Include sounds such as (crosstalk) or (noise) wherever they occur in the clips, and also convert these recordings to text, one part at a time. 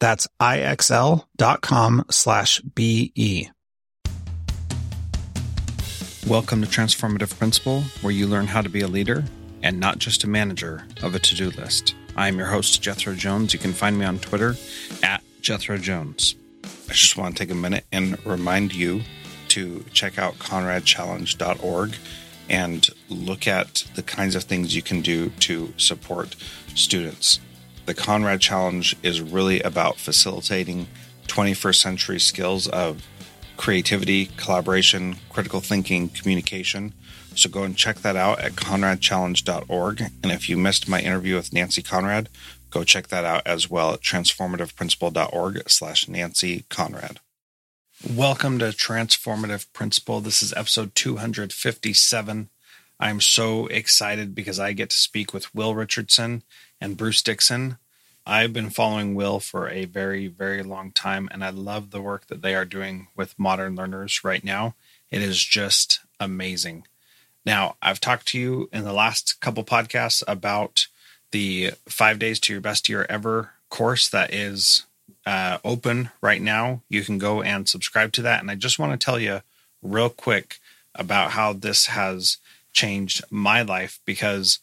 That's IXL.com slash BE. Welcome to Transformative Principal, where you learn how to be a leader and not just a manager of a to-do list. I am your host, Jethro Jones. You can find me on Twitter at Jethro Jones. I just want to take a minute and remind you to check out conradchallenge.org and look at the kinds of things you can do to support students. The Conrad Challenge is really about facilitating 21st century skills of creativity, collaboration, critical thinking, communication. So go and check that out at conradchallenge.org. And if you missed my interview with Nancy Conrad, go check that out as well at transformativeprincipal.org slash Nancy Conrad. Welcome to Transformative Principal. This is episode 257. I'm so excited because I get to speak with Will Richardson and Bruce Dixon. I've been following Will for a very, very long time, and I love the work that they are doing with modern learners right now. It is just amazing. Now, I've talked to you in the last couple podcasts about the five days to your best year ever course that is uh, open right now. You can go and subscribe to that. And I just want to tell you real quick about how this has changed my life because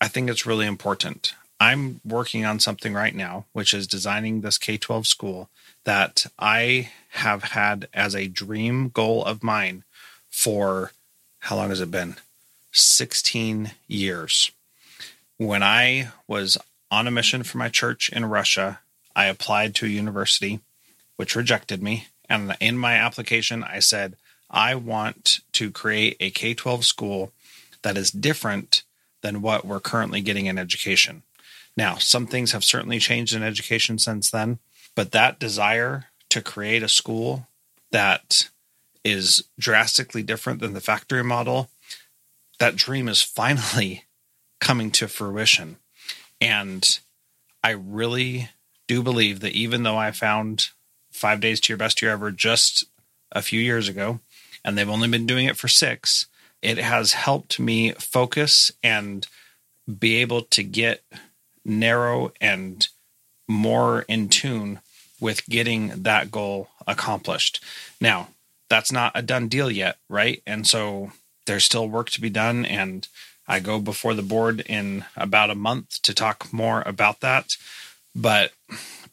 I think it's really important. I'm working on something right now, which is designing this K 12 school that I have had as a dream goal of mine for how long has it been? 16 years. When I was on a mission for my church in Russia, I applied to a university which rejected me. And in my application, I said, I want to create a K 12 school that is different than what we're currently getting in education. Now, some things have certainly changed in education since then, but that desire to create a school that is drastically different than the factory model, that dream is finally (laughs) coming to fruition. And I really do believe that even though I found five days to your best year ever just a few years ago, and they've only been doing it for six, it has helped me focus and be able to get narrow and more in tune with getting that goal accomplished. Now, that's not a done deal yet, right? And so there's still work to be done. And I go before the board in about a month to talk more about that. But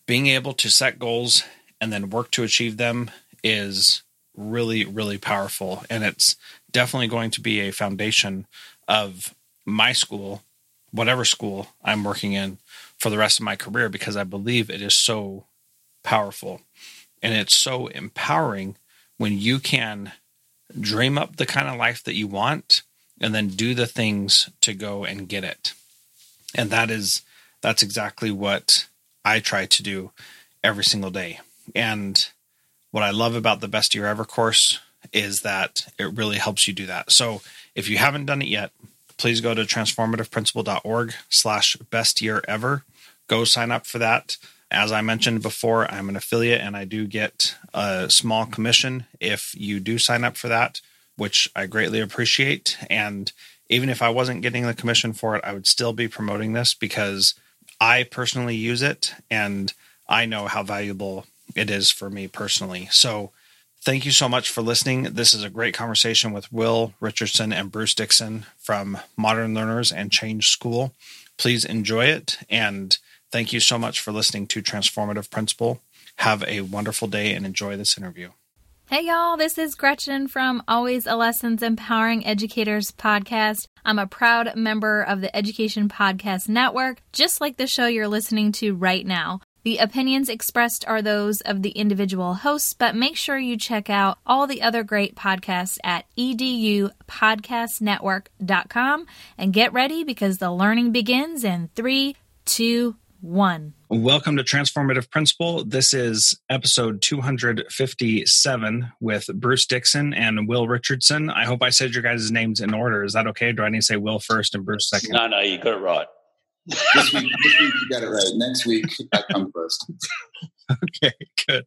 being able to set goals and then work to achieve them is really, really powerful. And it's definitely going to be a foundation of my school, whatever school I'm working in for the rest of my career, because I believe it is so powerful. And it's so empowering when you can dream up the kind of life that you want and then do the things to go and get it. And that is that's exactly what I try to do every single day. And what I love about the best year ever course is that it really helps you do that. So if you haven't done it yet, please go to transformativeprincipal.org slash best year ever. Go sign up for that. As I mentioned before, I'm an affiliate and I do get a small commission if you do sign up for that, which I greatly appreciate. And even if I wasn't getting the commission for it, I would still be promoting this because I personally use it and I know how valuable it is for me personally. So, thank you so much for listening. This is a great conversation with Will Richardson and Bruce Dixon from Modern Learners and Change School. Please enjoy it. And thank you so much for listening to Transformative Principal. Have a wonderful day and enjoy this interview. Hey y'all, this is Gretchen from Always a Lessons Empowering Educators podcast. I'm a proud member of the Education Podcast Network, just like the show you're listening to right now. The opinions expressed are those of the individual hosts, but make sure you check out all the other great podcasts at edupodcastnetwork.com and get ready because the learning begins in three, two, one. Welcome to Transformative Principal. This is episode 257 with Bruce Dixon and Will Richardson. I hope I said your guys' names in order. Is that okay? Do I need to say Will first and Bruce second? No, no, you got it right. This, week, this week you got it right. Next week I come first. (laughs) okay, good.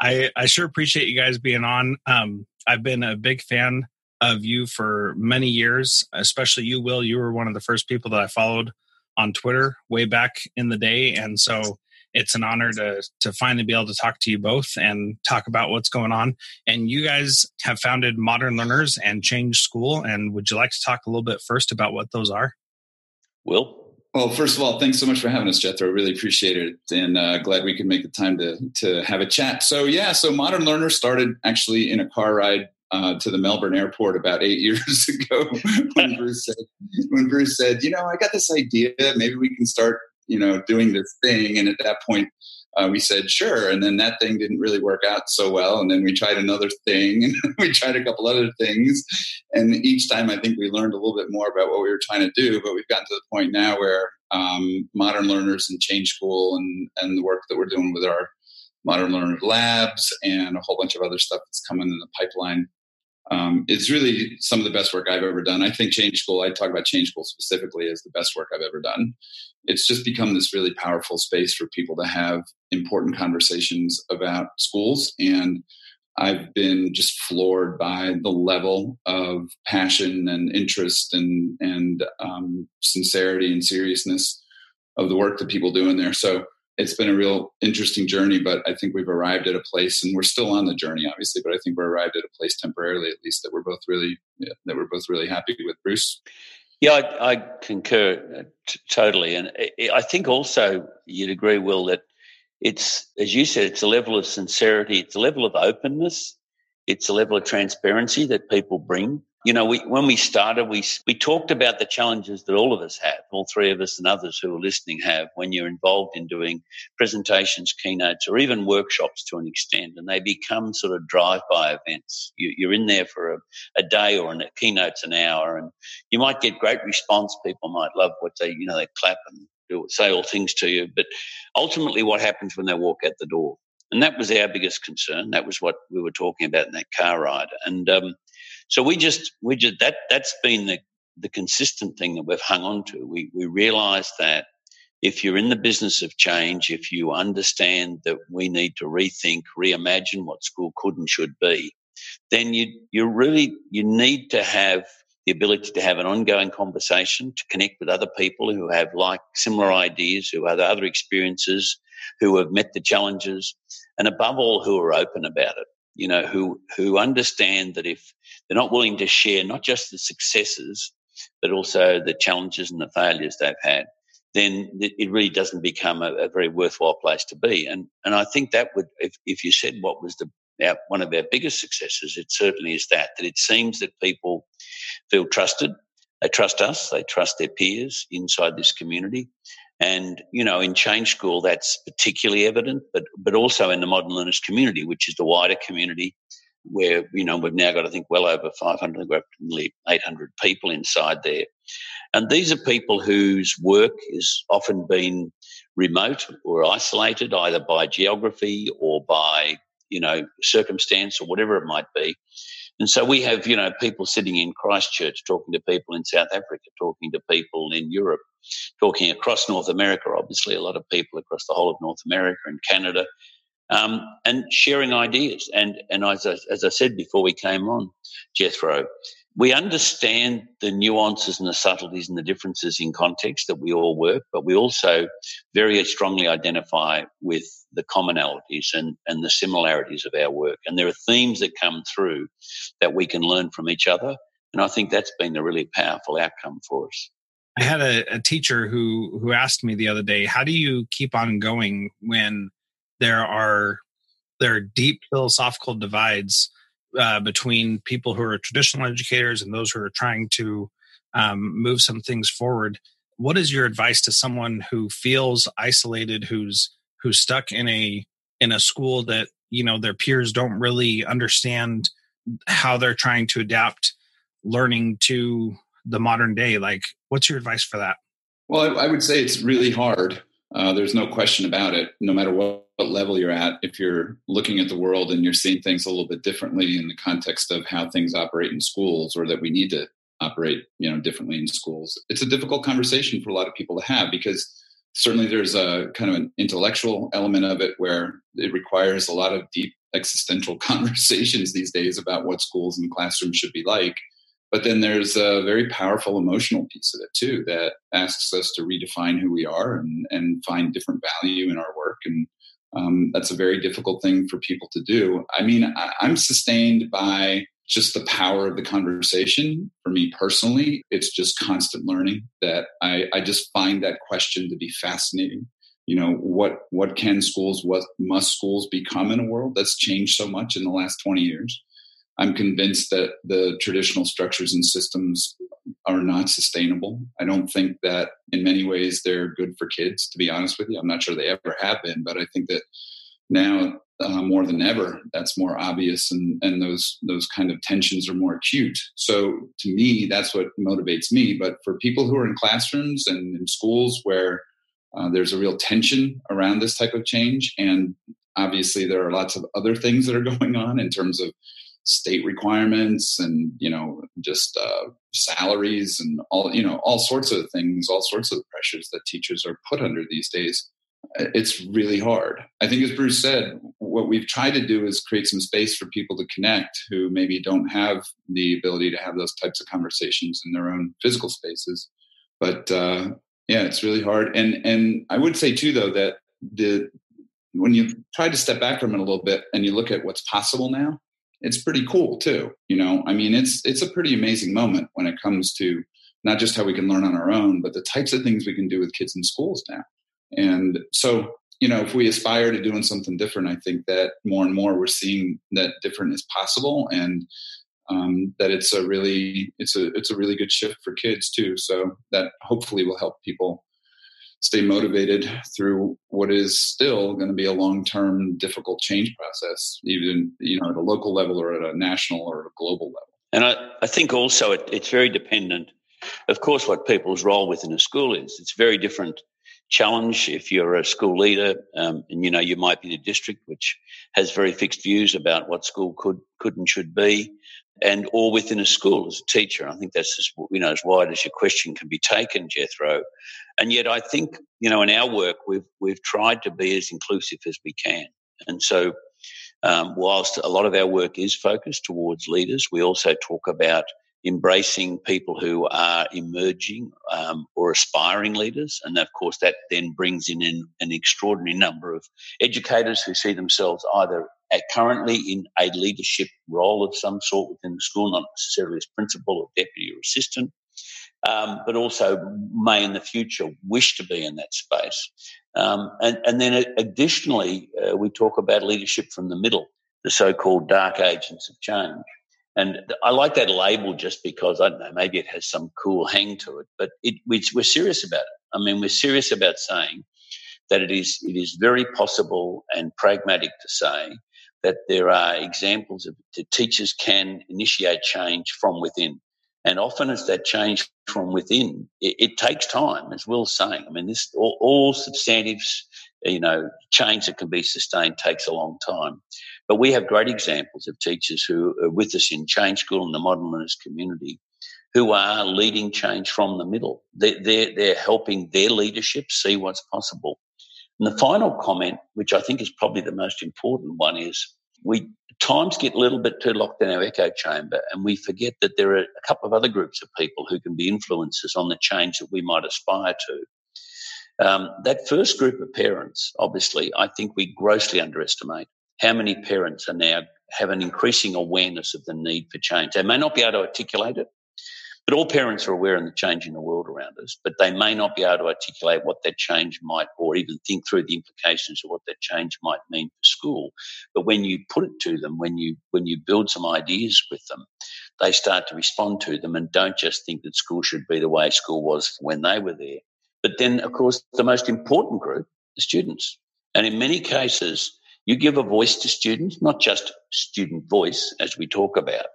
I I sure appreciate you guys being on. Um, I've been a big fan of you for many years, especially you, Will. You were one of the first people that I followed on Twitter way back in the day, and so it's an honor to to finally be able to talk to you both and talk about what's going on. And you guys have founded Modern Learners and Change School. And would you like to talk a little bit first about what those are? Will. Well, first of all, thanks so much for having us, Jethro. Really appreciate it, and uh, glad we could make the time to to have a chat. So, yeah, so Modern Learners started actually in a car ride uh, to the Melbourne airport about eight (laughs) years ago when (laughs) Bruce said, when Bruce said, you know, I got this idea, maybe we can start, you know, doing this thing. And at that point, uh, we said sure, and then that thing didn't really work out so well, and then we tried another thing, (laughs) and we tried a couple other things, and each time I think we learned a little bit more about what we were trying to do. But we've gotten to the point now where um, modern learners and Change School and and the work that we're doing with our modern learner labs and a whole bunch of other stuff that's coming in the pipeline um, it's really some of the best work I've ever done. I think Change School, I talk about Change School specifically as the best work I've ever done. It's just become this really powerful space for people to have important conversations about schools. And I've been just floored by the level of passion and interest and, and um, sincerity and seriousness of the work that people do in there. So it's been a real interesting journey, but I think we've arrived at a place, and we're still on the journey, obviously. But I think we're arrived at a place temporarily, at least, that we're both really that we're both really happy with. Bruce. Yeah, I, I concur uh, t- totally, and I think also you'd agree, Will, that it's as you said, it's a level of sincerity, it's a level of openness, it's a level of transparency that people bring you know, we, when we started, we, we talked about the challenges that all of us have, all three of us and others who are listening have when you're involved in doing presentations, keynotes, or even workshops to an extent, and they become sort of drive-by events. You, are in there for a, a day or a keynote's an hour, and you might get great response. People might love what they, you know, they clap and do, say all things to you, but ultimately what happens when they walk out the door? And that was our biggest concern. That was what we were talking about in that car ride. And um, so we just we just that that's been the the consistent thing that we've hung on to. We we realise that if you're in the business of change, if you understand that we need to rethink, reimagine what school could and should be, then you you really you need to have the ability to have an ongoing conversation, to connect with other people who have like similar ideas, who have other experiences, who have met the challenges, and above all, who are open about it you know, who who understand that if they're not willing to share not just the successes, but also the challenges and the failures they've had, then it really doesn't become a, a very worthwhile place to be. And and I think that would, if if you said what was the our, one of our biggest successes, it certainly is that that it seems that people feel trusted. They trust us. They trust their peers inside this community, and, you know, in Change School, that's particularly evident, but, but also in the modern learners community, which is the wider community where, you know, we've now got, I think, well over 500, nearly 800 people inside there. And these are people whose work has often been remote or isolated, either by geography or by, you know, circumstance or whatever it might be. And so we have, you know, people sitting in Christchurch talking to people in South Africa, talking to people in Europe, talking across North America, obviously, a lot of people across the whole of North America and Canada, um, and sharing ideas. And, and as, I, as I said before we came on, Jethro, we understand the nuances and the subtleties and the differences in context that we all work, but we also very strongly identify with the commonalities and, and the similarities of our work. And there are themes that come through that we can learn from each other. And I think that's been a really powerful outcome for us. I had a, a teacher who who asked me the other day, "How do you keep on going when there are there are deep philosophical divides uh, between people who are traditional educators and those who are trying to um, move some things forward. What is your advice to someone who feels isolated, who's who's stuck in a in a school that you know their peers don't really understand how they're trying to adapt learning to the modern day? Like, what's your advice for that? Well, I would say it's really hard. Uh, there's no question about it. No matter what level you're at if you're looking at the world and you're seeing things a little bit differently in the context of how things operate in schools or that we need to operate you know differently in schools. It's a difficult conversation for a lot of people to have because certainly there's a kind of an intellectual element of it where it requires a lot of deep existential (laughs) conversations these days about what schools and classrooms should be like. But then there's a very powerful emotional piece of it too that asks us to redefine who we are and, and find different value in our work and um, that's a very difficult thing for people to do. I mean, I, I'm sustained by just the power of the conversation. For me personally it's just constant learning that I, I just find that question to be fascinating. You know what what can schools what must schools become in a world that's changed so much in the last 20 years? I'm convinced that the traditional structures and systems are not sustainable. I don't think that in many ways they're good for kids, to be honest with you. I'm not sure they ever have been, but I think that now uh, more than ever, that's more obvious and, and those, those kind of tensions are more acute. So to me, that's what motivates me. But for people who are in classrooms and in schools where uh, there's a real tension around this type of change, and obviously there are lots of other things that are (laughs) going on in terms of state requirements and you know just uh, salaries and all you know all sorts of things all sorts of pressures that teachers are put under these days it's really hard. I think as bruce said what we've tried to do is create some space for people to connect who maybe don't have the ability to have those types of conversations in their own physical spaces. But uh, yeah it's really hard. And and i would say too though that the when you try to step back from it a little bit and you look at what's possible now it's pretty cool too. You know, I mean, it's it's a pretty amazing moment when it comes to not just how we can learn on our own, but the types of things we can do with kids in schools now. And so, you know, if we aspire to doing something different, I think that more and more we're seeing that different is possible, and um, that it's a really it's a it's a really good shift for kids too. So that hopefully will help people stay motivated through what is still going to be a long-term difficult change process even you know at a local level or at a national or a global level. And i, I think also it, it's very dependent of course what people's role within a school is. It's very different challenge if you're a school leader um, and you know you might be the district which has very fixed views about what school could could and should be and or within a school as a teacher. I think that's as you know as wide as your question can be taken, Jethro. And yet, I think you know in our work we've we've tried to be as inclusive as we can. And so, um, whilst a lot of our work is focused towards leaders, we also talk about embracing people who are emerging um, or aspiring leaders. And of course, that then brings in an, an, extraordinary number of educators who see themselves either currently in a leadership role of some sort within the school, not necessarily as principal or deputy or assistant, um, but also may in the future wish to be in that space. Um, and, and, then additionally, uh, we talk about leadership from the middle, the so-called dark agents of change. And I like that label just because I don't know, maybe it has some cool hang to it, but it, we're serious about it. I mean, we're serious about saying that it is, it is very possible and pragmatic to say that there are examples of that teachers can initiate change from within. And often it's that change from within. It, it takes time, as Will's saying. I mean, this all, all substantive, you know, change that can be sustained takes a long time. But we have great examples of teachers who are with us in Change School and the Modern Learners community who are leading change from the middle. They're, they're, they're helping their leadership see what's possible. And the final comment, which I think is probably the most important one, is we times get a little bit too locked in our echo chamber and we forget that there are a couple of other groups of people who can be influences on the change that we might aspire to. Um, that first group of parents, obviously, I think we grossly underestimate how many parents are now have an increasing awareness of the need for change. They may not be able to articulate it, but all parents are aware of the change in the world around us, but they may not be able to articulate what that change might, or even think through the implications of what that change might mean for school. But when you put it to them, when you when you build some ideas with them, they start to respond to them and don't just think that school should be the way school was when they were there. But then, of course, the most important group, the students, and in many cases, you give a voice to students, not just student voice, as we talk about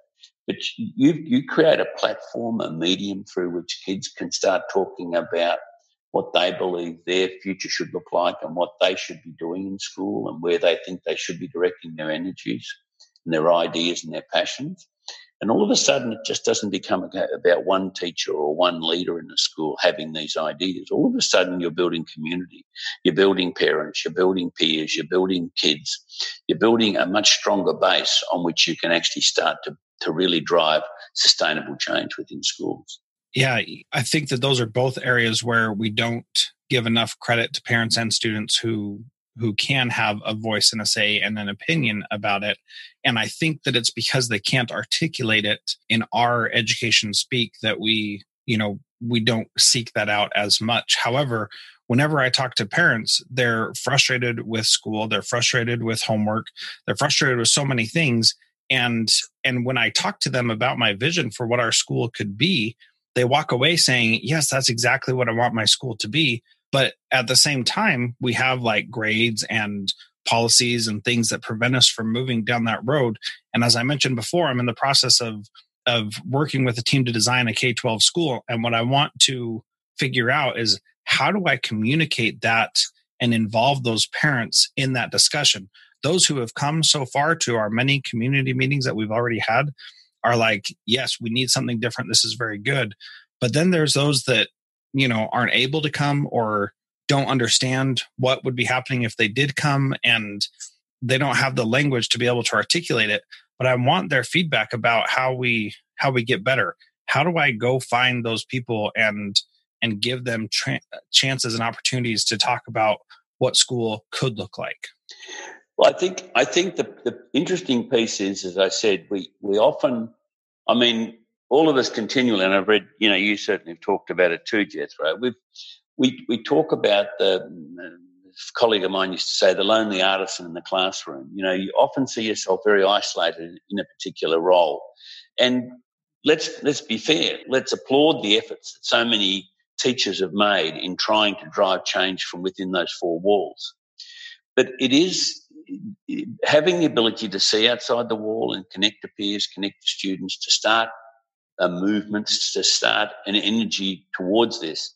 but you, you create a platform, a medium through which kids can start talking about what they believe their future should look like and what they should be doing in school and where they think they should be directing their energies and their ideas and their passions. And all of a sudden, it just doesn't become about one teacher or one leader in the school having these ideas. All of a sudden, you're building community, you're building parents, you're building peers, you're building kids, you're building a much stronger base on which you can actually start to to really drive sustainable change within schools. Yeah, I think that those are both areas where we don't give enough credit to parents and students who who can have a voice and a say and an opinion about it. And I think that it's because they can't articulate it in our education speak that we, you know, we don't seek that out as much. However, whenever I talk to parents, they're frustrated with school, they're frustrated with homework, they're frustrated with so many things and and when i talk to them about my vision for what our school could be they walk away saying yes that's exactly what i want my school to be. But at the same time we have like grades and policies and things that prevent us from moving down that road. And as i mentioned before i'm in the process of of working with a team to design a k-12 school. And what i want to figure out is how do i communicate that and involve those parents in that discussion those who have come so far to our many community meetings that we've already had are like, yes, we need something different. This is very good. But then there's those that, you know, aren't able to come or don't understand what would be happening if they did come and they don't have the language to be able to articulate it. But I want their feedback about how we how we get better. How do I go find those people and and give them tra- chances and opportunities to talk about what school could look like? Well, I think I think the, the interesting piece is, as I said, we we often, I mean, all of us continually, and I've read, you know, you certainly have talked about it too, Jethro. We've we we talk about the colleague of mine used to say the lonely artisan in the classroom. You know, you often see yourself very isolated in a particular role, and let's let's be fair. Let's applaud the efforts that so many teachers have made in trying to drive change from within those four walls. But it is having the ability to see outside the wall and connect to peers, connect to students, to start a movement, to start an energy towards this,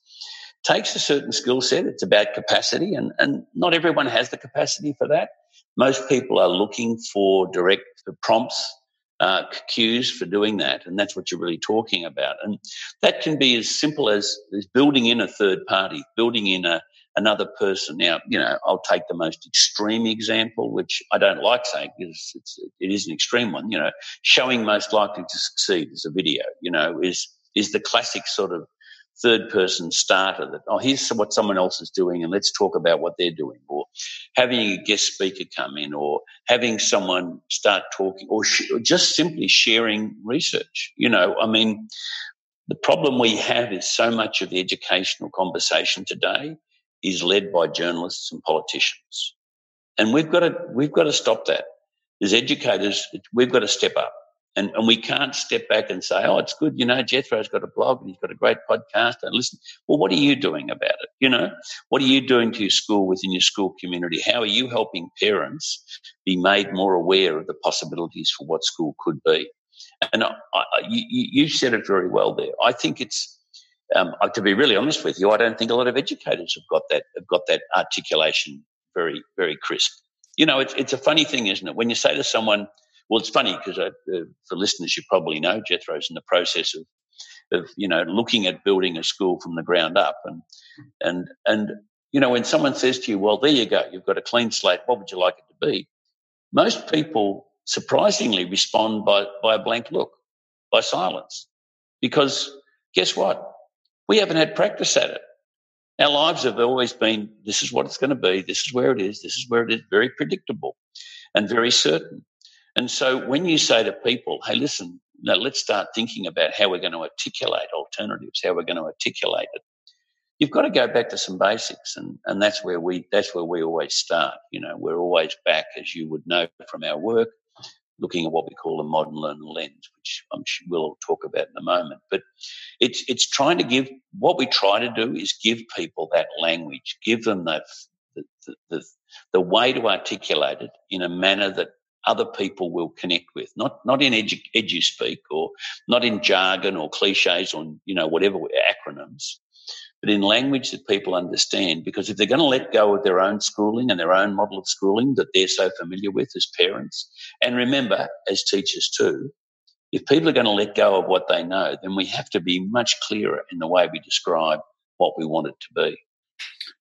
takes a certain skill set. It's about capacity, and, and not everyone has the capacity for that. Most people are looking for direct for prompts, uh, cues for doing that, and that's what you're really talking about. And that can be as simple as, as building in a third party, building in a, another person. Now, you know, I'll take the most extreme example, which I don't like saying because it's, it is an extreme one. You know, showing most likely to succeed as a video. You know, is is the classic sort of third person starter that oh here's what someone else is doing and let's talk about what they're doing or having a guest speaker come in or having someone start talking or, sh- or just simply sharing research you know i mean the problem we have is so much of the educational conversation today is led by journalists and politicians. And we've got to, we've got to stop that. As educators, we've got to step up. And, and we can't step back and say, oh, it's good, you know, Jethro's got a blog and he's got a great podcast and listen. Well, what are you doing about it? You know, what are you doing to your school within your school community? How are you helping parents be made more aware of the possibilities for what school could be? And I, I, you, you said it very well there. I think it's um, to be really honest with you, I don't think a lot of educators have got that have got that articulation very very crisp. you know, it's it's a funny thing, isn't it? When you say to someone, well, it's funny because uh, for listeners, you probably know Jethro's in the process of of you know looking at building a school from the ground up, and and and you know when someone says to you, well, there you go, you've got a clean slate. What would you like it to be? Most people surprisingly respond by by a blank look, by silence, because guess what? We haven't had practice at it. Our lives have always been this is what it's going to be, this is where it is, this is where it is, very predictable and very certain. And so when you say to people, hey, listen, now let's start thinking about how we're going to articulate alternatives, how we're going to articulate it. You've got to go back to some basics, and, and that's where we that's where we always start. You know, we're always back, as you would know from our work, looking at what we call a modern learner lens, which I'm sure we'll talk about in a moment. But it's it's trying to give what we try to do is give people that language, give them that the, the, the, the way to articulate it in a manner that other people will connect with, not not in edu, edu speak or not in jargon or cliches or you know whatever acronyms, but in language that people understand. Because if they're going to let go of their own schooling and their own model of schooling that they're so familiar with as parents, and remember, as teachers too, if people are going to let go of what they know, then we have to be much clearer in the way we describe what we want it to be.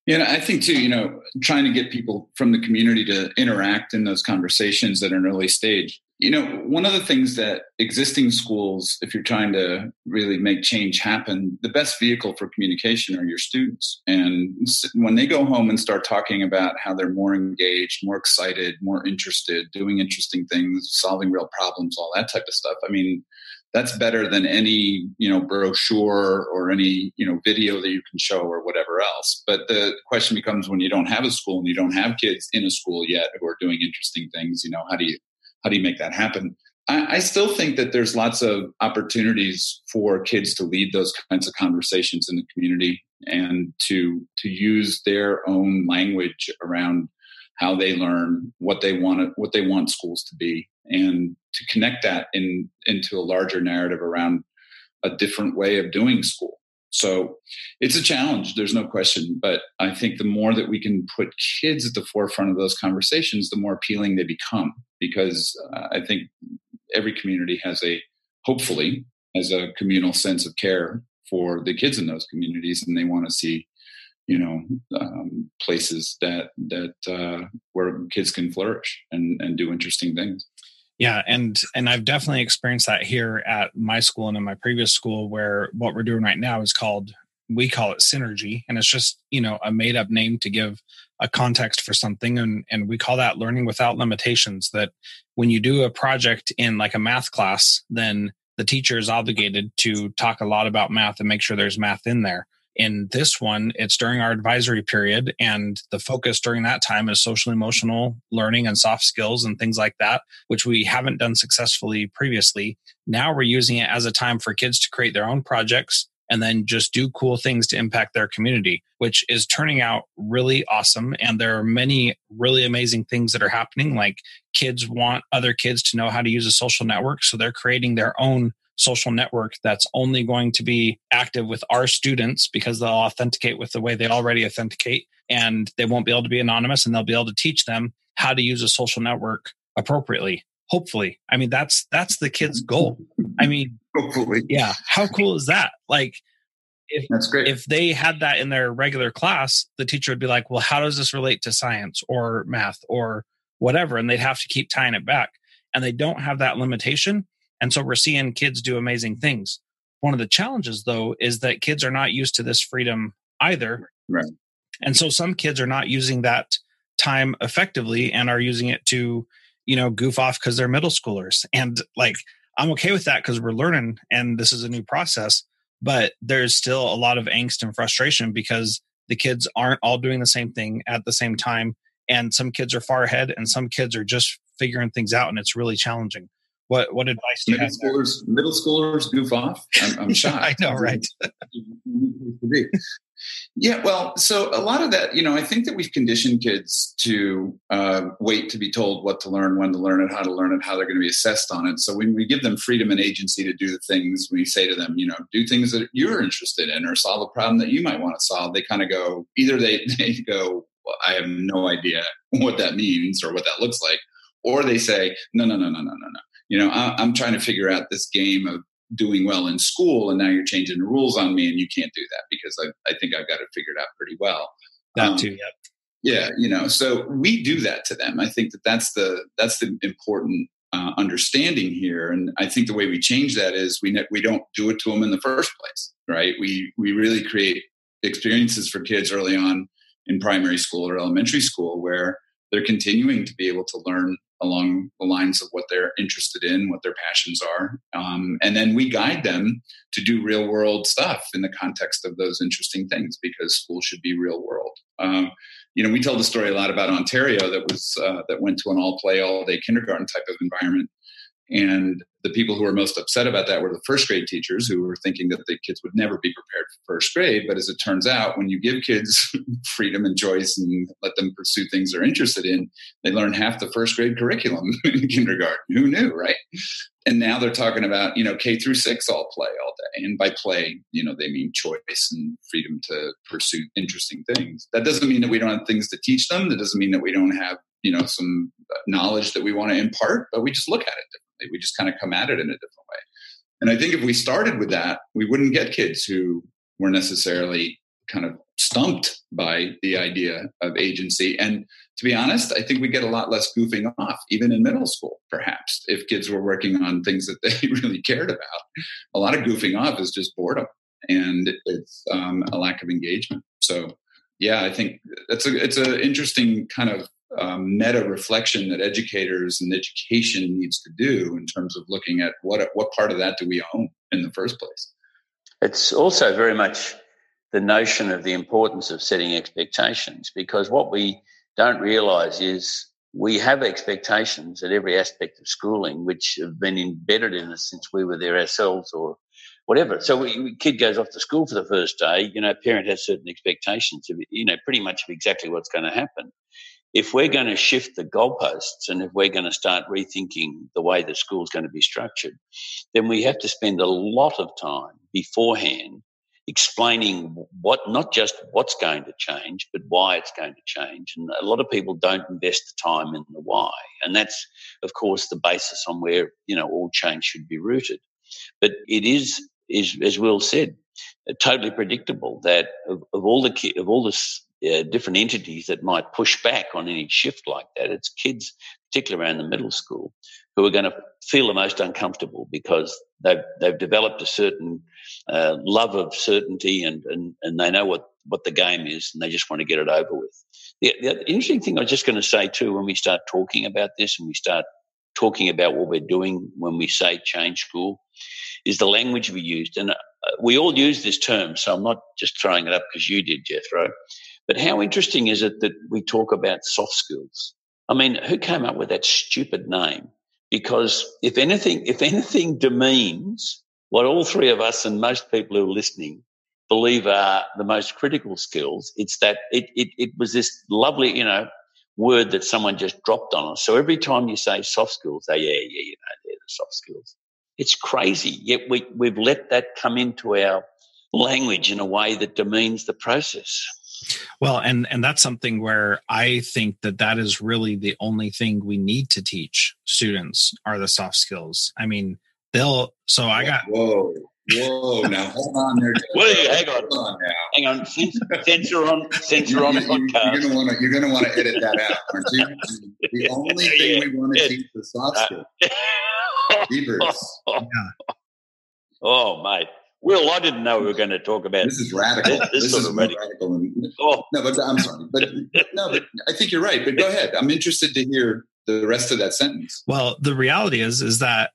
Yeah, I think too, you know, trying to get people from the community to interact in those conversations at an early stage you know, one of the things that existing schools, if you're trying to really make change happen, the best vehicle for communication are your students. And when they go home and start talking about how they're more engaged, more excited, more interested, doing interesting things, solving real problems, all that type of stuff, I mean, that's better than any you know brochure or any you know video that you can show or whatever else but the question becomes when you don't have a school and you don't have kids in a school yet who are doing interesting things you know how do you how do you make that happen? I, I still think that there's lots of opportunities for kids to lead those kinds of conversations in the community and to to use their own language around how they learn, what they want, what they want schools to be, and to connect that in into a larger narrative around a different way of doing school. So it's a challenge, there's no question. But I think the more that we can put kids at the forefront of those conversations, the more appealing they become. Because uh, I think every community has a, hopefully, has a communal sense of care for the kids in those communities, and they want to see, you know, um, places that that uh, where kids can flourish and and do interesting things. Yeah, and and I've definitely experienced that here at my school and in my previous school where what we're doing right now is called we call it synergy and it's just, you know, a made up name to give a context for something and and we call that learning without limitations that when you do a project in like a math class, then the teacher is obligated to talk a lot about math and make sure there's math in there in this one, it's during our advisory period, and the focus during that time is social emotional learning and soft skills and things like that, which we haven't done successfully previously. Now we're using it as a time for kids to create their own projects and then just do cool things to impact their community, which is turning out really awesome. And there are many really amazing things that are happening. Like kids want other kids to know how to use a social network. So they're creating their own social network that's only going to be active with our students because they'll authenticate with the way they already authenticate and they won't be able to be anonymous and they'll be able to teach them how to use a social network appropriately hopefully. I mean that's that's the kids goal. I mean (laughs) hopefully. yeah how cool is that? Like if, that's great. if they had that in their regular class the teacher would be like well how does this relate to science or math or whatever? And they'd have to keep tying it back. And they don't have that limitation and so we're seeing kids do amazing things. One of the challenges, though, is that kids are not used to this freedom either. Right. And so some kids are not using that time effectively and are using it to, you know, goof off because they're middle schoolers. And like, I'm okay with that because we're learning and this is a new process. But there's still a lot of angst and frustration because the kids aren't all doing the same thing at the same time. And some kids are far ahead and some kids are just figuring things out and it's really challenging. What what advice do middle you have? Schoolers, there? middle schoolers goof off. I'm, I'm (laughs) shocked. I know, right? yeah, well, so a lot of that, you know, I think that we've conditioned kids to uh, wait to be told what to learn, when to learn it, how to learn it, how they're going to be assessed on it. So when we give them freedom and agency to do the things, we say to them, you know, do things that you're interested in or solve a problem that you might want to solve. They kind of go either they (laughs) they go, well, I have no idea what that means or what that looks like. Or they say, no, no, no, no, no, no, no. You know, I, I'm trying to figure out this game of doing well in school and now you're changing the rules on me and you can't do that because I, I think I've got it figured out pretty well. That um, too, yeah. Yeah, you know, so we do that to them. I think that that's the that's the important uh, understanding here, and I think the way we change that is we ne- we don't do it to them in the first place, right? We we really create experiences for kids early on in primary school or elementary school where they're continuing to be able to learn along the lines of what they're interested in, what their passions are. Um, and then we guide them to do real world stuff in the context of those interesting things because school should be real world. Um, you know, we tell the story a lot about Ontario that was uh, that went to an all play, all day kindergarten type of environment. And the people who were most upset about that were the first grade teachers who were thinking that the kids would never be prepared for first grade. But as it turns out, when you give kids (laughs) freedom and choice and let them pursue things they're interested in, they learn half the first grade curriculum (laughs) in kindergarten. Who knew, right? And now they're talking about, you know, K through six all play all day. And by play, you know, they mean choice and freedom to pursue interesting things. That doesn't mean that we don't have things to teach them. That doesn't mean that we don't have, you know, some knowledge that we want to impart, but we just look at it differently. We just kind of come at it in a different way. And I think if we started with that, we wouldn't get kids who were necessarily kind of stumped by the idea of agency. And to be honest, I think we get a lot less goofing off, even in middle school, perhaps, if kids were working on things that they (laughs) really cared about. A lot of goofing off is just boredom and it's um, a lack of engagement. So, yeah, I think that's a it's an interesting kind of um, meta reflection that educators and education needs to do in terms of looking at what what part of that do we own in the first place. It's also very much the notion of the importance of setting expectations because what we don't realize is we have expectations at every aspect of schooling which have been embedded in us since we were there ourselves or whatever. So we, kid goes off to school for the first day, you know, parent has certain expectations of, you know, pretty much of exactly what's going to happen. If we're going to shift the goalposts and if we're going to start rethinking the way the school's going to be structured, then we have to spend a lot of time beforehand explaining what not just what's going to change, but why it's going to change. And a lot of people don't invest the time in the why, and that's of course the basis on where you know all change should be rooted. But it is, is as Will said, totally predictable that of, of all the of all the uh, different entities that might push back on any shift like that, it's kids, particularly around the middle school, who are going to feel the most uncomfortable because they've they've developed a certain uh, love of certainty and, and and they know what what the game is and they just want to get it over with. The, the interesting thing I was just going to say too, when we start talking about this and we start talking about what we're doing when we say change school, is the language we used. And uh, we all use this term, so I'm not just throwing it up because you did, Jethro. But how interesting is it that we talk about soft skills? I mean, who came up with that stupid name? because if anything, if anything demeans what all three of us and most people who are listening believe are the most critical skills, it's that it, it, it was this lovely, you know, word that someone just dropped on us. So every time you say soft skills, they, yeah, yeah, you know, they're the soft skills. It's crazy. Yet we, we've let that come into our language in a way that demeans the process. Well, and and that's something where I think that that is really the only thing we need to teach students are the soft skills. I mean, they'll. So I got. Whoa. Whoa! Now hold on there. Wait, hang on. Hold on now. Hang on. Censor on. Censor on podcast. You're gonna want to. You're gonna want to edit that out, aren't you? The (laughs) only thing yeah. we want to teach is soft skills. (laughs) Beavers. (laughs) Yeah. Oh, mate. Will, I didn't know we were going to talk about this. Is radical. This, this, this is radical. radical than, oh. No, but I'm sorry, but no, but I think you're right. But go ahead. I'm interested to hear the rest of that sentence. Well, the reality is, is that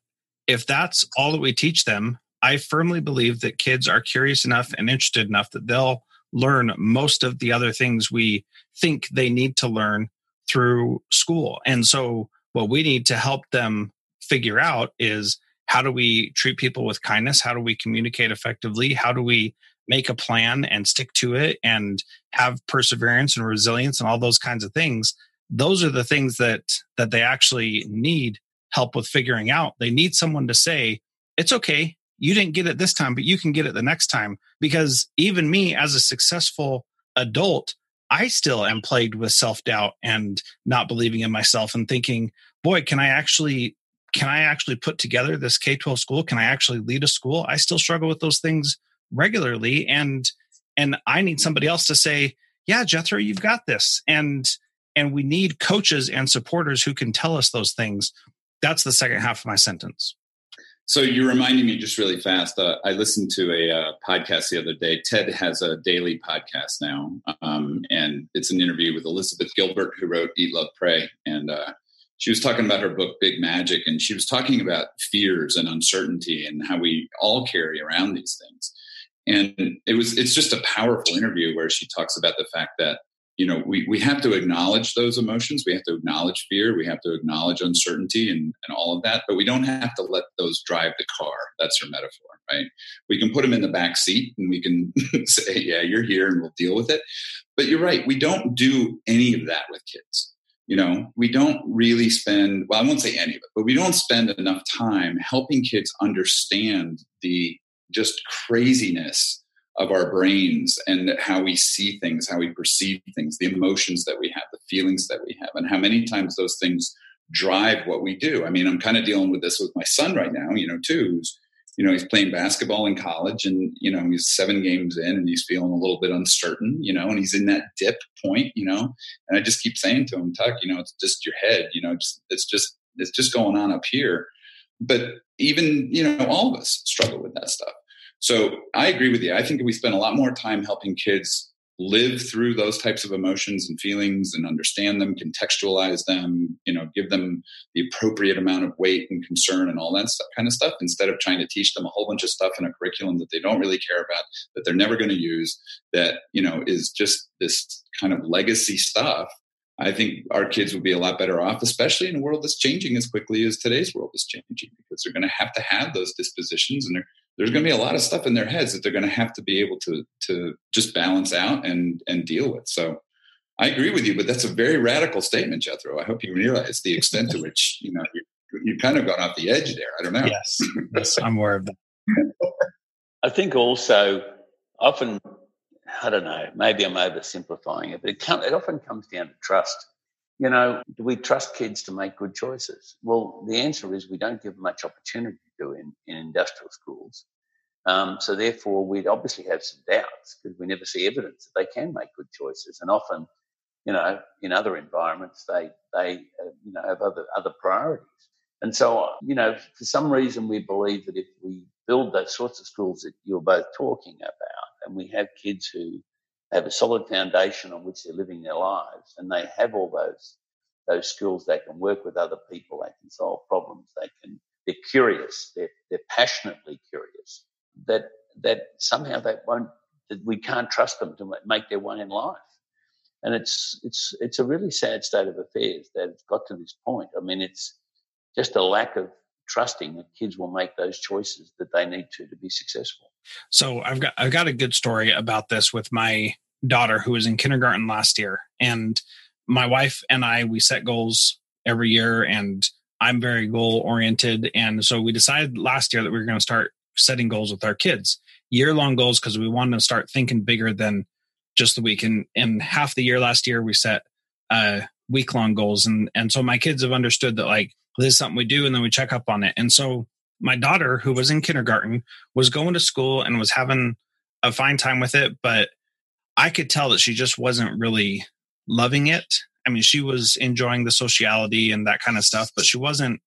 if that's all that we teach them, I firmly believe that kids are curious enough and interested enough that they'll learn most of the other things we think they need to learn through school. And so, what we need to help them figure out is how do we treat people with kindness? How do we communicate effectively? How do we make a plan and stick to it and have perseverance and resilience and all those kinds of things? Those are the things that that they actually need help with figuring out. They need someone to say it's okay. You didn't get it this time but you can get it the next time. Because even me as a successful adult I still am plagued with self doubt and not believing in myself and thinking, boy, can I actually can I actually put together this K 12 school? Can I actually lead a school? I still struggle with those things regularly. And and I need somebody else to say, yeah, Jethro, you've got this. And and we need coaches and supporters who can tell us those things. That's the second half of my sentence. So you're reminding me just really fast. Uh, I listened to a uh, podcast the other day. TED has a daily podcast now, um, and it's an interview with Elizabeth Gilbert, who wrote Eat, Love, Pray, and uh, she was talking about her book Big Magic, and she was talking about fears and uncertainty and how we all carry around these things. And it was it's just a powerful interview where she talks about the fact that you know we, we have to acknowledge those emotions. We have to acknowledge fear. We have to acknowledge uncertainty and, and all of that. But we don't have to let those drive the car. That's her metaphor right? We can put them in the back seat and we can (laughs) say yeah you're here and we'll deal with it. But you're right. We don't do any of that with kids you know we don't really spend well i won't say any of it but we don't spend enough time helping kids understand the just craziness of our brains and how we see things, how we perceive things, the emotions that we have, the feelings that we have, and how many times those things drive what we do. I mean, I'm kind of dealing with this with my son right now, you know, too, who's, you know, he's playing basketball in college and, you know, he's seven games in and he's feeling a little bit uncertain, you know, and he's in that dip point, you know, and I just keep saying to him, Tuck, you know, it's just your head, you know, just, it's just, it's just going on up here. But even, you know, all of us struggle with that stuff. So I agree with you. I think we spend a lot more time helping kids live through those types of emotions and feelings and understand them, contextualize them, you know, give them the appropriate amount of weight and concern and all that stuff, kind of stuff, instead of trying to teach them a whole bunch of stuff in a curriculum that they don't really care about, that they're never going to use, that, you know, is just this kind of legacy stuff. I think our kids would be a lot better off, especially in a world that's changing as quickly as today's world is changing, because they're going to have to have those dispositions and they're there's going to be a lot of stuff in their heads that they're going to have to be able to to just balance out and and deal with. So I agree with you, but that's a very radical statement, Jethro. I hope you realize the extent to which you know you you kind of gone off the edge there. I don't know. Yes, yes, I'm aware of that. (laughs) I think also often I don't know. Maybe I'm oversimplifying it, but it, come, it often comes down to trust. You know, do we trust kids to make good choices? Well, the answer is we don't give them much opportunity to in, in industrial schools. Um, so therefore, we'd obviously have some doubts because we never see evidence that they can make good choices. And often, you know, in other environments, they they uh, you know have other other priorities. And so, you know, for some reason, we believe that if we build those sorts of schools that you're both talking about, and we have kids who have a solid foundation on which they're living their lives, and they have all those those skills. They can work with other people. They can solve problems. They can. They're curious. They're they're passionately curious. That that somehow they won't. That we can't trust them to make their way in life. And it's it's it's a really sad state of affairs that it's got to this point. I mean, it's just a lack of trusting that kids will make those choices that they need to to be successful. So I've got I've got a good story about this with my daughter who was in kindergarten last year and my wife and I we set goals every year and I'm very goal oriented. And so we decided last year that we were going to start setting goals with our kids year long goals because we wanted to start thinking bigger than just the week. And in half the year last year we set uh week long goals. And and so my kids have understood that like this is something we do and then we check up on it. And so my daughter, who was in kindergarten, was going to school and was having a fine time with it, but I could tell that she just wasn't really loving it. I mean, she was enjoying the sociality and that kind of stuff, but she wasn't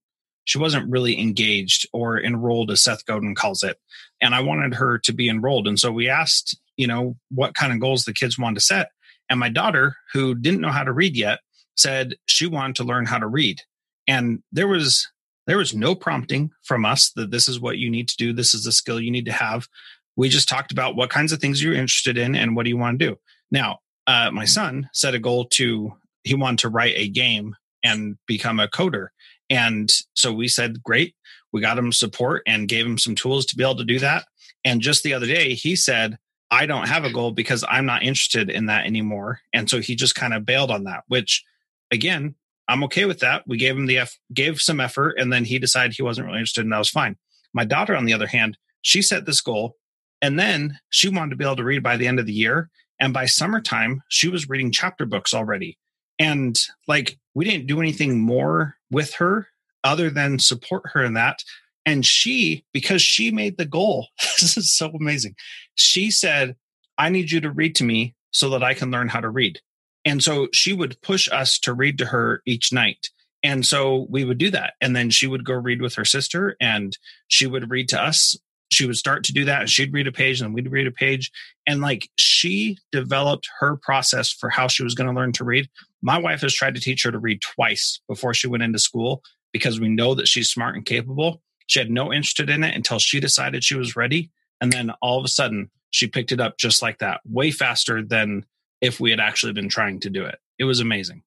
she wasn't really engaged or enrolled as Seth Godin calls it. And I wanted her to be enrolled. And so we asked, you know, what kind of goals the kids wanted to set. And my daughter, who didn't know how to read yet, said she wanted to learn how to read. And there was there was no prompting from us that this is what you need to do. This is the skill you need to have. We just talked about what kinds of things you're interested in and what do you want to do. Now, uh, my son set a goal to, he wanted to write a game and become a coder. And so we said, great. We got him support and gave him some tools to be able to do that. And just the other day, he said, I don't have a goal because I'm not interested in that anymore. And so he just kind of bailed on that, which again, I'm okay with that. We gave him the F, gave some effort, and then he decided he wasn't really interested, and that was fine. My daughter, on the other hand, she set this goal, and then she wanted to be able to read by the end of the year. And by summertime, she was reading chapter books already. And like, we didn't do anything more with her other than support her in that. And she, because she made the goal, (laughs) this is so amazing. She said, I need you to read to me so that I can learn how to read. And so she would push us to read to her each night. And so we would do that. And then she would go read with her sister and she would read to us. She would start to do that. And she'd read a page and we'd read a page. And like she developed her process for how she was going to learn to read. My wife has tried to teach her to read twice before she went into school because we know that she's smart and capable. She had no interest in it until she decided she was ready. And then all of a sudden, she picked it up just like that, way faster than if we had actually been trying to do it. It was amazing.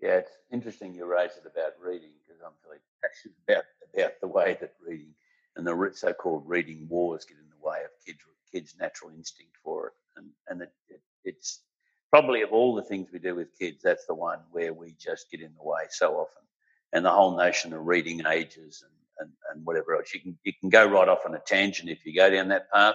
Yeah, it's interesting you raise it about reading because I'm really passionate about, about the way that reading and the so-called reading wars get in the way of kids kids' natural instinct for it. And, and it, it, it's probably of all the things we do with kids, that's the one where we just get in the way so often. And the whole notion of reading ages and and, and whatever else. You can you can go right off on a tangent if you go down that path.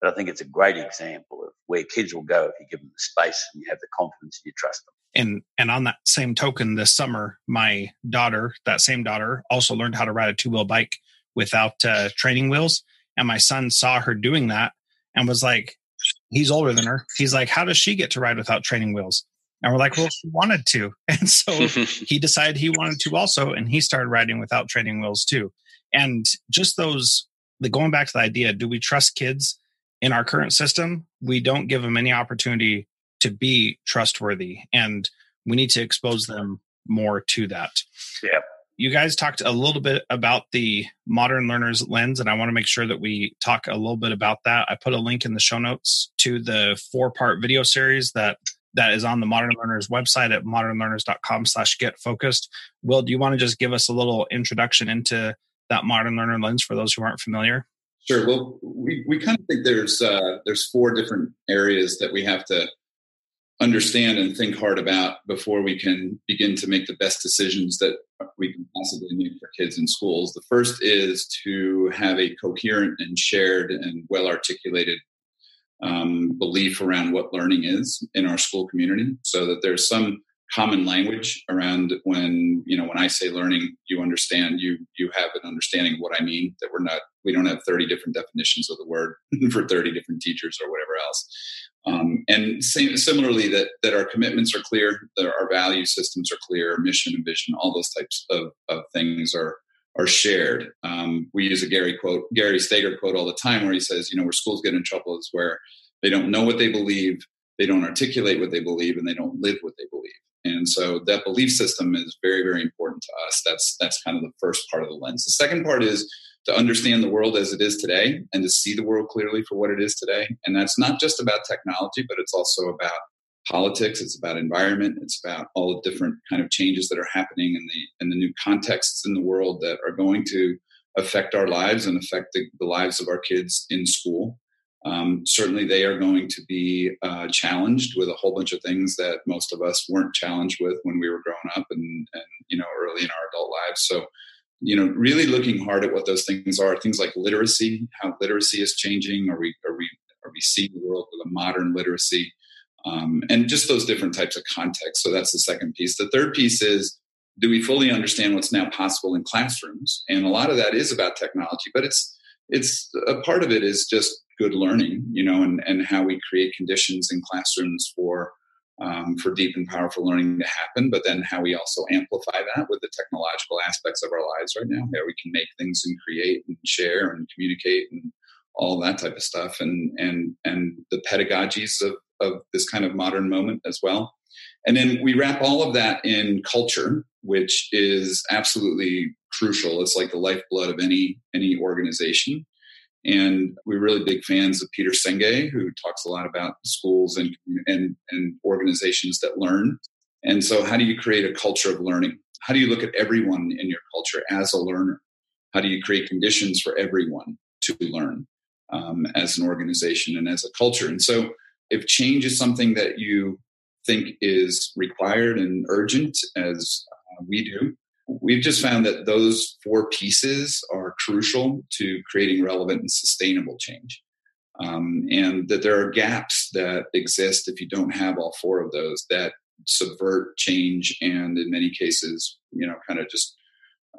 But I think it's a great example of where kids will go if you give them the space and you have the confidence and you trust them. And and on that same token, this summer, my daughter, that same daughter, also learned how to ride a two wheel bike without uh, training wheels. And my son saw her doing that and was like, he's older than her. He's like, how does she get to ride without training wheels? And we're like, well, he wanted to. (laughs) And so (laughs) he decided he wanted to also. And he started riding without training wheels too. And just those, the going back to the idea do we trust kids in our current system? We don't give them any opportunity to be trustworthy. And we need to expose them more to that. Yeah. You guys talked a little bit about the modern learner's lens, and I want to make sure that we talk a little bit about that. I put a link in the show notes to the four part video series that that is on the Modern Learners website at modernlearners.com slash get focused. Will, do you want to just give us a little introduction into that modern learner lens for those who aren't familiar? Sure. Well, we, we kind of think there's uh, there's four different areas that we have to understand and think hard about before we can begin to make the best decisions that we can possibly make for kids in schools. The first is to have a coherent and shared and well articulated um, belief around what learning is in our school community so that there's some common language around when you know when i say learning you understand you you have an understanding of what i mean that we're not we don't have 30 different definitions of the word (laughs) for 30 different teachers or whatever else um, and same, similarly that that our commitments are clear that our value systems are clear mission and vision all those types of, of things are are shared. Um, we use a Gary quote, Gary Stager quote all the time, where he says, "You know, where schools get in trouble is where they don't know what they believe, they don't articulate what they believe, and they don't live what they believe." And so that belief system is very, very important to us. That's that's kind of the first part of the lens. The second part is to understand the world as it is today and to see the world clearly for what it is today. And that's not just about technology, but it's also about politics it's about environment it's about all the different kind of changes that are happening in the in the new contexts in the world that are going to affect our lives and affect the, the lives of our kids in school um, certainly they are going to be uh, challenged with a whole bunch of things that most of us weren't challenged with when we were growing up and, and you know early in our adult lives so you know really looking hard at what those things are things like literacy how literacy is changing are we are we are we seeing the world with a modern literacy um, and just those different types of contexts. So that's the second piece. The third piece is do we fully understand what's now possible in classrooms? And a lot of that is about technology, but it's it's a part of it is just good learning, you know, and, and how we create conditions in classrooms for um, for deep and powerful learning to happen, but then how we also amplify that with the technological aspects of our lives right now, how we can make things and create and share and communicate and all that type of stuff, and and and the pedagogies of of this kind of modern moment as well. And then we wrap all of that in culture, which is absolutely crucial. It's like the lifeblood of any any organization. And we're really big fans of Peter Senge, who talks a lot about schools and, and, and organizations that learn. And so, how do you create a culture of learning? How do you look at everyone in your culture as a learner? How do you create conditions for everyone to learn um, as an organization and as a culture? And so, if change is something that you think is required and urgent, as uh, we do, we've just found that those four pieces are crucial to creating relevant and sustainable change. Um, and that there are gaps that exist if you don't have all four of those that subvert change and in many cases you know kind of just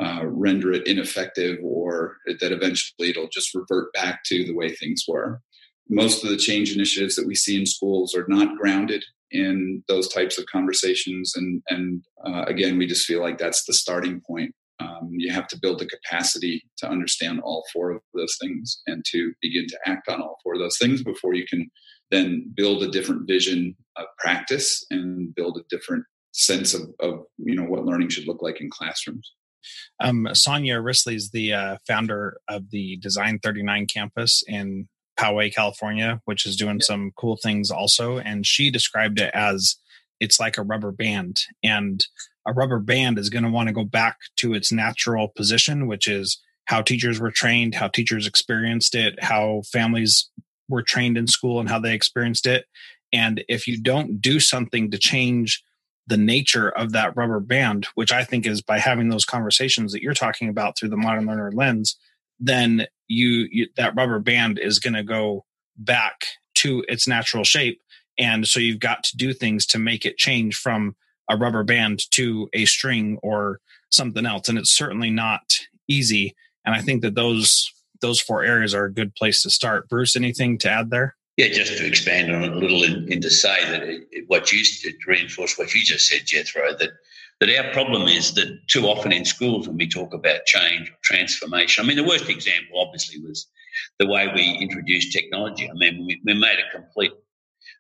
uh, render it ineffective or that eventually it'll just revert back to the way things were most of the change initiatives that we see in schools are not grounded in those types of conversations. And and uh, again we just feel like that's the starting point. Um, you have to build the capacity to understand all four of those things and to begin to act on all four of those things before you can then build a different vision of practice and build a different sense of, of you know what learning should look like in classrooms. Um, Sonya Wrisley is the uh, founder of the Design 39 campus in Poway, California, which is doing some cool things also. And she described it as it's like a rubber band. And a rubber band is going to want to go back to its natural position, which is how teachers were trained, how teachers experienced it, how families were trained in school, and how they experienced it. And if you don't do something to change the nature of that rubber band, which I think is by having those conversations that you're talking about through the modern learner lens, then you, you that rubber band is going to go back to its natural shape. And so you've got to do things to make it change from a rubber band to a string or something else. And it's certainly not easy. And I think that those those four areas are a good place to start. Bruce, anything to add there? Yeah, just to expand on it a little and, to say that it, what you to reinforce what you just said, Jethro, that that our problem is that too often in schools when we talk about change or transformation, I mean the worst example obviously was the way we introduced technology. I mean we, we made a complete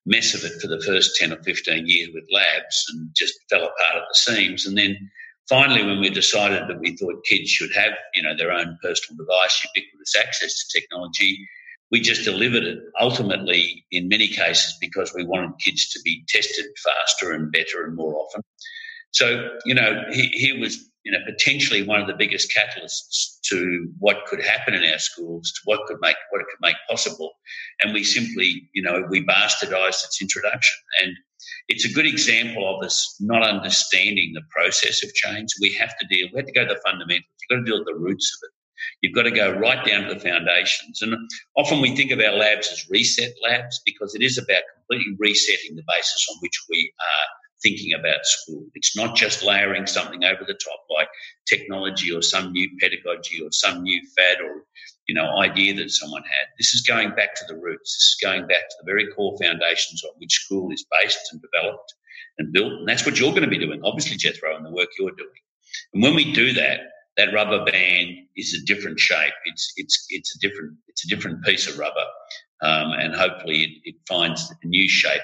mess of it for the first ten or fifteen years with labs and just fell apart at the seams, and then finally, when we decided that we thought kids should have, you know, their own personal device, ubiquitous access to technology, we just delivered it ultimately in many cases because we wanted kids to be tested faster and better and more often. So, you know, he, he was, you know, potentially one of the biggest catalysts to what could happen in our schools, to what could make what it could make possible. And we simply, you know, we bastardized its introduction. And it's a good example of us not understanding the process of change. We have to deal, we have to go to the fundamentals. You've got to deal with the roots of it. You've got to go right down to the foundations. And often we think of our labs as reset labs because it is about completely resetting the basis on which we are thinking about school. It's not just layering something over the top like technology or some new pedagogy or some new fad or you know idea that someone had. This is going back to the roots. This is going back to the very core foundations on which school is based and developed and built. And that's what you're going to be doing, obviously, Jethro, and the work you're doing. And when we do that, that rubber band is a different shape. It's it's it's a different it's a different piece of rubber, um, and hopefully it, it, finds a new shape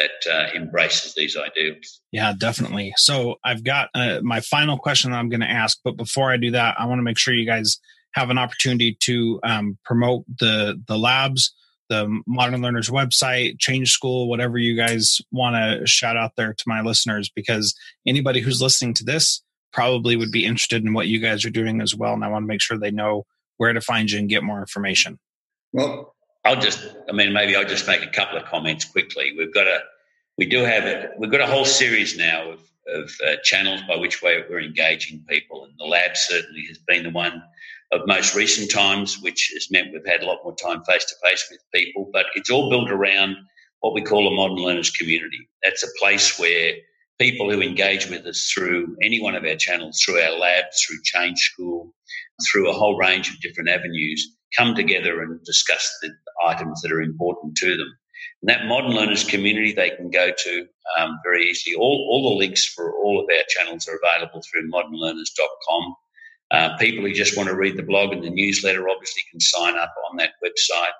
that uh, embraces these ideals. Yeah, definitely. So I've got uh, my final question that I'm going to ask, but before I do that, I want to make sure you guys have an opportunity to um, promote the the labs, the Modern Learners website, Change School, whatever you guys want to shout out there to my listeners, because anybody who's listening to this probably would be interested in what you guys are doing as well. And I want to make sure they know where to find you and get more information. Well, I'll just, I mean, maybe I'll just make a couple of comments quickly. We've got a, we do have a, we've got a whole series now of, of uh, channels by which way we're engaging people. And the lab certainly has been the one of most recent times, which has meant we've had a lot more time face to face with people. But it's all built around what we call a modern learners community. That's a place where people who engage with us through any one of our channels, through our lab, through Change School, through a whole range of different avenues, come together and discuss the items that are important to them. And that modern learners community they can go to um, very easily. All, all the links for all of our channels are available through modernlearners.com. Uh, people who just want to read the blog and the newsletter obviously can sign up on that website.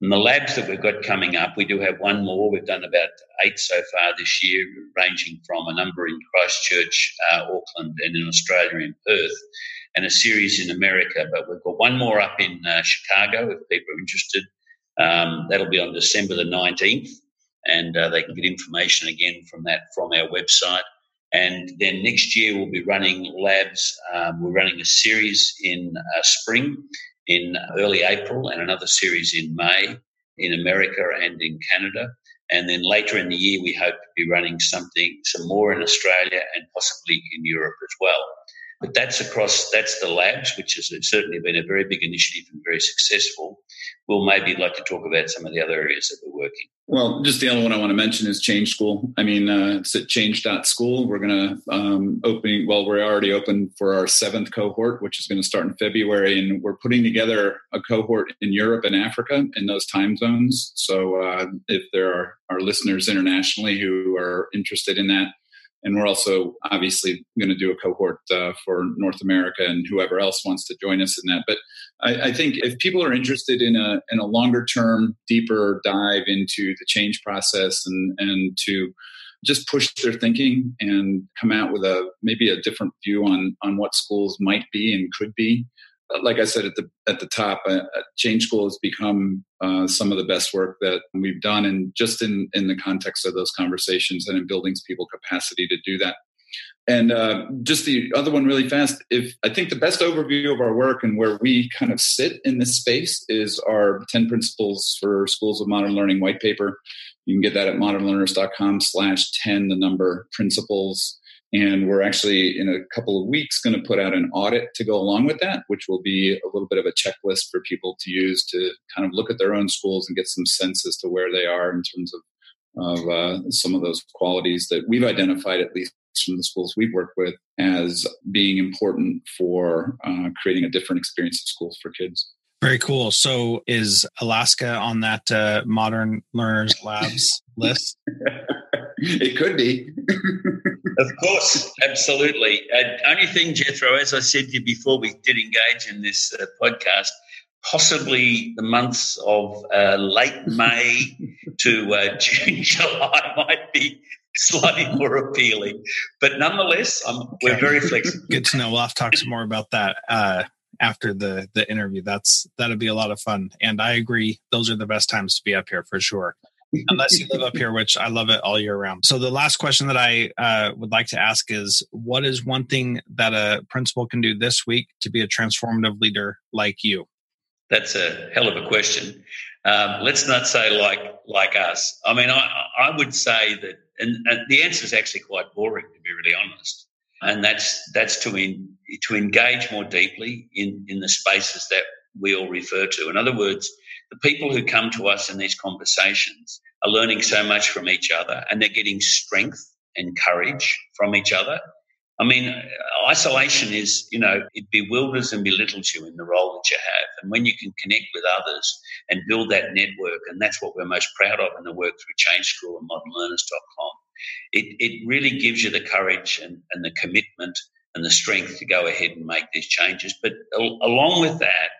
And the labs that we've got coming up, we do have one more. We've done about eight so far this year, ranging from a number in Christchurch, uh, Auckland, and in Australia in Perth, and a series in America. But we've got one more up in uh, Chicago if people are interested. Um, that'll be on December the 19th, and uh, they can get information again from that from our website. And then next year we'll be running labs. Um, we're running a series in uh, spring in early April and another series in May in America and in Canada. And then later in the year, we hope to be running something, some more in Australia and possibly in Europe as well. But that's across, that's the labs, which has certainly been a very big initiative and very successful. We'll maybe like to talk about some of the other areas that we're working. Well, just the other one I want to mention is Change School. I mean, uh, it's at change.school. We're going to um, open, well, we're already open for our seventh cohort, which is going to start in February. And we're putting together a cohort in Europe and Africa in those time zones. So uh, if there are, are listeners internationally who are interested in that, and we're also obviously going to do a cohort uh, for North America and whoever else wants to join us in that. But I, I, think if people are interested in a in a longer term, deeper dive into the change process and and to just push their thinking and come out with a maybe a different view on on what schools might be and could be like I said at the at the top, uh, uh, Change School has become uh, some of the best work that we've done, and just in in the context of those conversations and in building people capacity to do that. And uh, just the other one, really fast. If I think the best overview of our work and where we kind of sit in this space is our ten principles for schools of modern learning white paper. You can get that at modernlearners.com/slash ten, the number principles and we're actually in a couple of weeks going to put out an audit to go along with that, which will be a little bit of a checklist for people to use to kind of look at their own schools and get some sense as to where they are in terms of of uh, some of those qualities that we've identified, at least from the schools we've worked with, as being important for uh, creating a different experience of schools for kids. Very cool. So, is Alaska on that uh, Modern Learners Labs list? (laughs) it could be. (laughs) of course, absolutely. Uh, only thing, Jethro, as I said to you before we did engage in this uh, podcast, possibly the months of uh, late May (laughs) to uh, June, (laughs) July might be slightly more appealing. But nonetheless, okay. we're very flexible. (laughs) Good to know. We'll have to talk some more about that uh, after the the interview. That's that'll be a lot of fun. And I agree, those are the best times to be up here for sure unless you live up here, which I love it all year round. So the last question that I uh, would like to ask is, what is one thing that a principal can do this week to be a transformative leader like you? That's a hell of a question. Um, let's not say like like us. I mean, I I would say that, and, and the answer is actually quite boring to be really honest. And that's that's to in, to engage more deeply in in the spaces that we all refer to. In other words, the people who come to us in these conversations are learning so much from each other and they're getting strength and courage from each other. I mean, isolation is, you know, it bewilders and belittles you in the role that you have. And when you can connect with others and build that network, and that's what we're most proud of in the work through Change School and modernlearners.com, it, it really gives you the courage and, and the commitment and the strength to go ahead and make these changes. But along with that,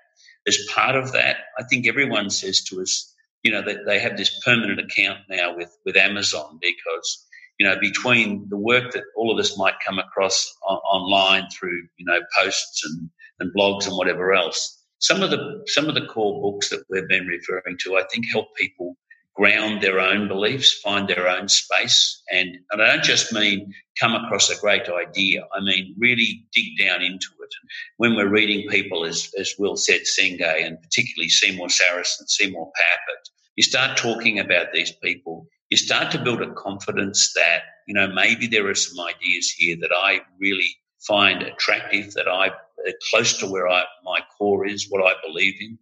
as part of that, I think everyone says to us, you know, that they have this permanent account now with, with Amazon because, you know, between the work that all of us might come across on, online through, you know, posts and, and blogs and whatever else, some of the some of the core books that we've been referring to, I think, help people ground their own beliefs, find their own space. And, and I don't just mean come across a great idea. I mean, really dig down into it. And when we're reading people, as, as Will said, Senge, and particularly Seymour Sarason, Seymour Papert, you start talking about these people, you start to build a confidence that, you know, maybe there are some ideas here that I really find attractive, that I uh, close to where I, my core is, what I believe in.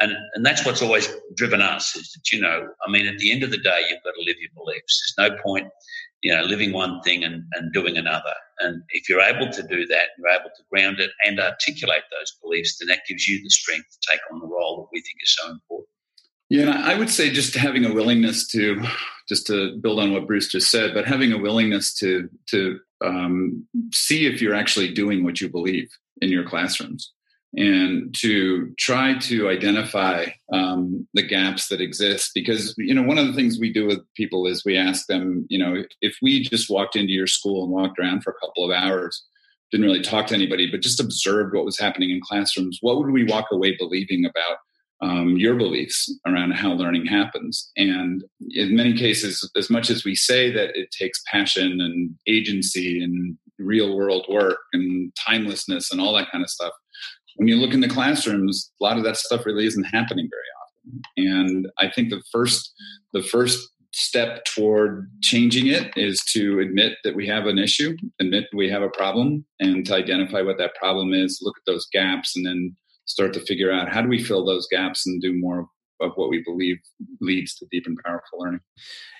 And, and that's what's always driven us is that, you know, I mean, at the end of the day, you've got to live your beliefs. There's no point, you know, living one thing and, and doing another. And if you're able to do that, you're able to ground it and articulate those beliefs, then that gives you the strength to take on the role that we think is so important. Yeah, and I would say just having a willingness to, just to build on what Bruce just said, but having a willingness to to um, see if you're actually doing what you believe in your classrooms and to try to identify um, the gaps that exist because you know one of the things we do with people is we ask them you know if we just walked into your school and walked around for a couple of hours didn't really talk to anybody but just observed what was happening in classrooms what would we walk away believing about um, your beliefs around how learning happens? And in many cases as much as we say that it takes passion and agency and real world work and timelessness and all that kind of stuff when you look in the classrooms, a lot of that stuff really isn't happening very often. And I think the first the first step toward changing it is to admit that we have an issue, admit we have a problem, and to identify what that problem is, look at those gaps, and then start to figure out how do we fill those gaps and do more of what we believe leads to deep and powerful learning.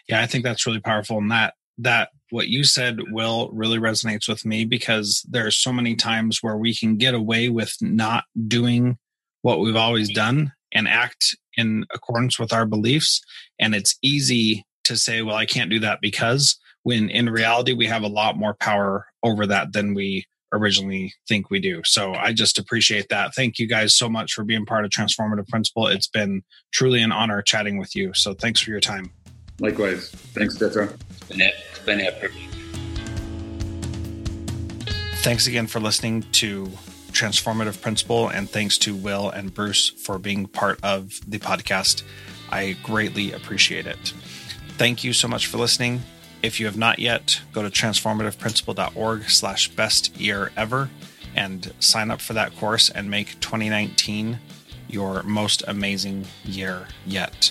Yeah, I think that's really powerful. And that that what you said will really resonates with me because there are so many times where we can get away with not doing what we've always done and act in accordance with our beliefs. And it's easy to say well i can't do that because when in reality we have a lot more power over that than we originally think we do. So i just appreciate that. Thank you guys so much for being part of Transformative Principal. It's been truly an honor chatting with you. So thanks for your time likewise. Thanks Jethro. it's been, it's been our thanks again for listening to Transformative Principal, and thanks to will and bruce for being part of the podcast. I greatly appreciate it. Thank you so much for listening. If you have not yet go to transformativeprincipal.org slash best year ever and sign up for that course and make 2019 your most amazing year yet